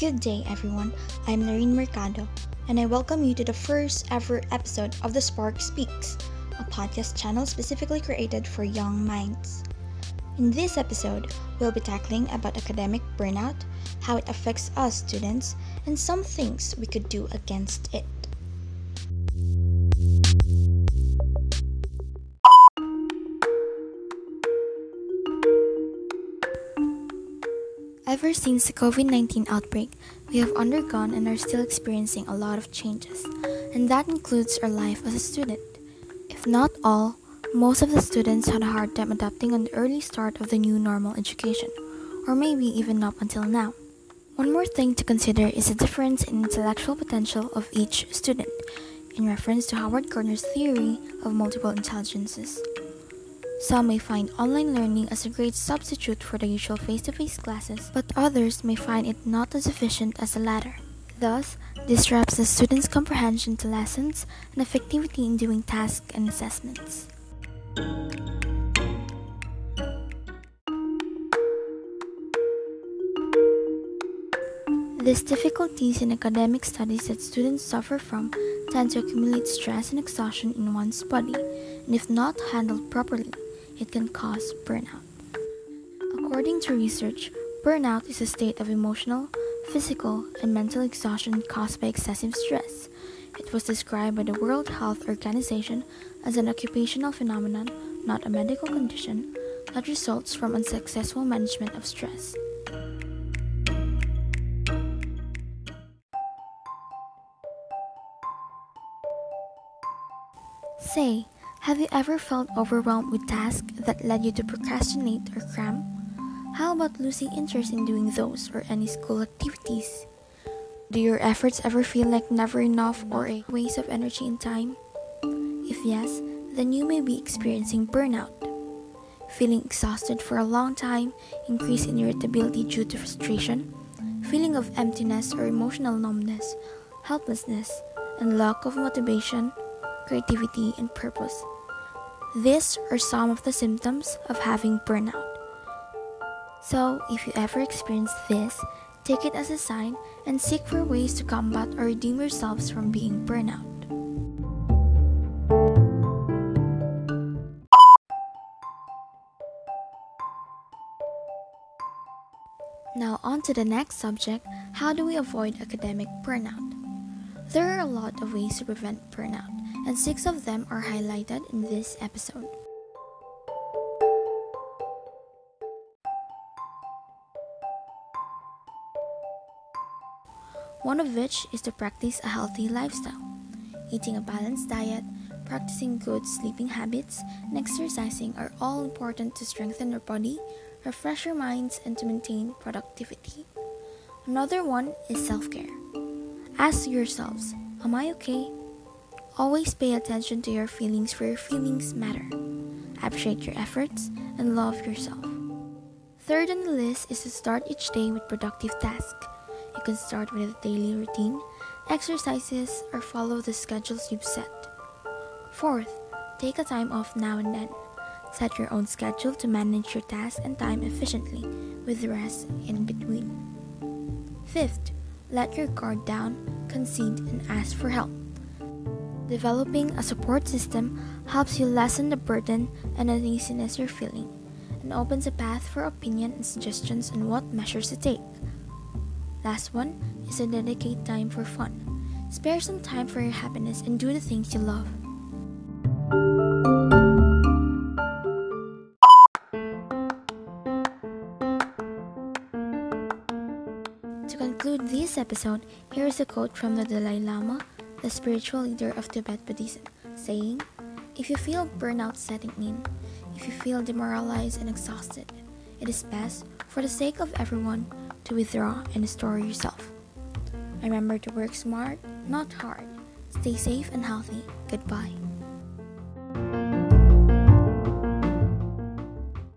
Good day, everyone. I'm Lorene Mercado, and I welcome you to the first ever episode of The Spark Speaks, a podcast channel specifically created for young minds. In this episode, we'll be tackling about academic burnout, how it affects us students, and some things we could do against it. Ever since the COVID 19 outbreak, we have undergone and are still experiencing a lot of changes, and that includes our life as a student. If not all, most of the students had a hard time adapting on the early start of the new normal education, or maybe even up until now. One more thing to consider is the difference in intellectual potential of each student, in reference to Howard Gardner's theory of multiple intelligences. Some may find online learning as a great substitute for the usual face to face classes, but others may find it not as efficient as the latter. Thus, disrupts the students' comprehension to lessons and effectivity in doing tasks and assessments. These difficulties in academic studies that students suffer from tend to accumulate stress and exhaustion in one's body, and if not handled properly, it can cause burnout. According to research, burnout is a state of emotional, physical, and mental exhaustion caused by excessive stress. It was described by the World Health Organization as an occupational phenomenon, not a medical condition, that results from unsuccessful management of stress. Say, have you ever felt overwhelmed with tasks that led you to procrastinate or cram? How about losing interest in doing those or any school activities? Do your efforts ever feel like never enough or a waste of energy and time? If yes, then you may be experiencing burnout. Feeling exhausted for a long time, increase in irritability due to frustration, feeling of emptiness or emotional numbness, helplessness, and lack of motivation creativity, and purpose. These are some of the symptoms of having burnout. So, if you ever experience this, take it as a sign and seek for ways to combat or redeem yourselves from being burnout. Now, on to the next subject how do we avoid academic burnout? There are a lot of ways to prevent burnout and six of them are highlighted in this episode. One of which is to practice a healthy lifestyle. Eating a balanced diet, practicing good sleeping habits, and exercising are all important to strengthen your body, refresh your minds, and to maintain productivity. Another one is self care. Ask yourselves Am I okay? Always pay attention to your feelings, for your feelings matter. Appreciate your efforts and love yourself. Third on the list is to start each day with productive tasks. You can start with a daily routine, exercises, or follow the schedules you've set. Fourth, take a time off now and then. Set your own schedule to manage your tasks and time efficiently, with rest in between. Fifth, let your guard down, concede, and ask for help. Developing a support system helps you lessen the burden and uneasiness you're feeling and opens a path for opinion and suggestions on what measures to take. Last one is to dedicate time for fun. Spare some time for your happiness and do the things you love. To conclude this episode, here is a quote from the Dalai Lama the spiritual leader of Tibet Buddhism, saying, If you feel burnout setting in, if you feel demoralized and exhausted, it is best, for the sake of everyone, to withdraw and restore yourself. Remember to work smart, not hard. Stay safe and healthy. Goodbye.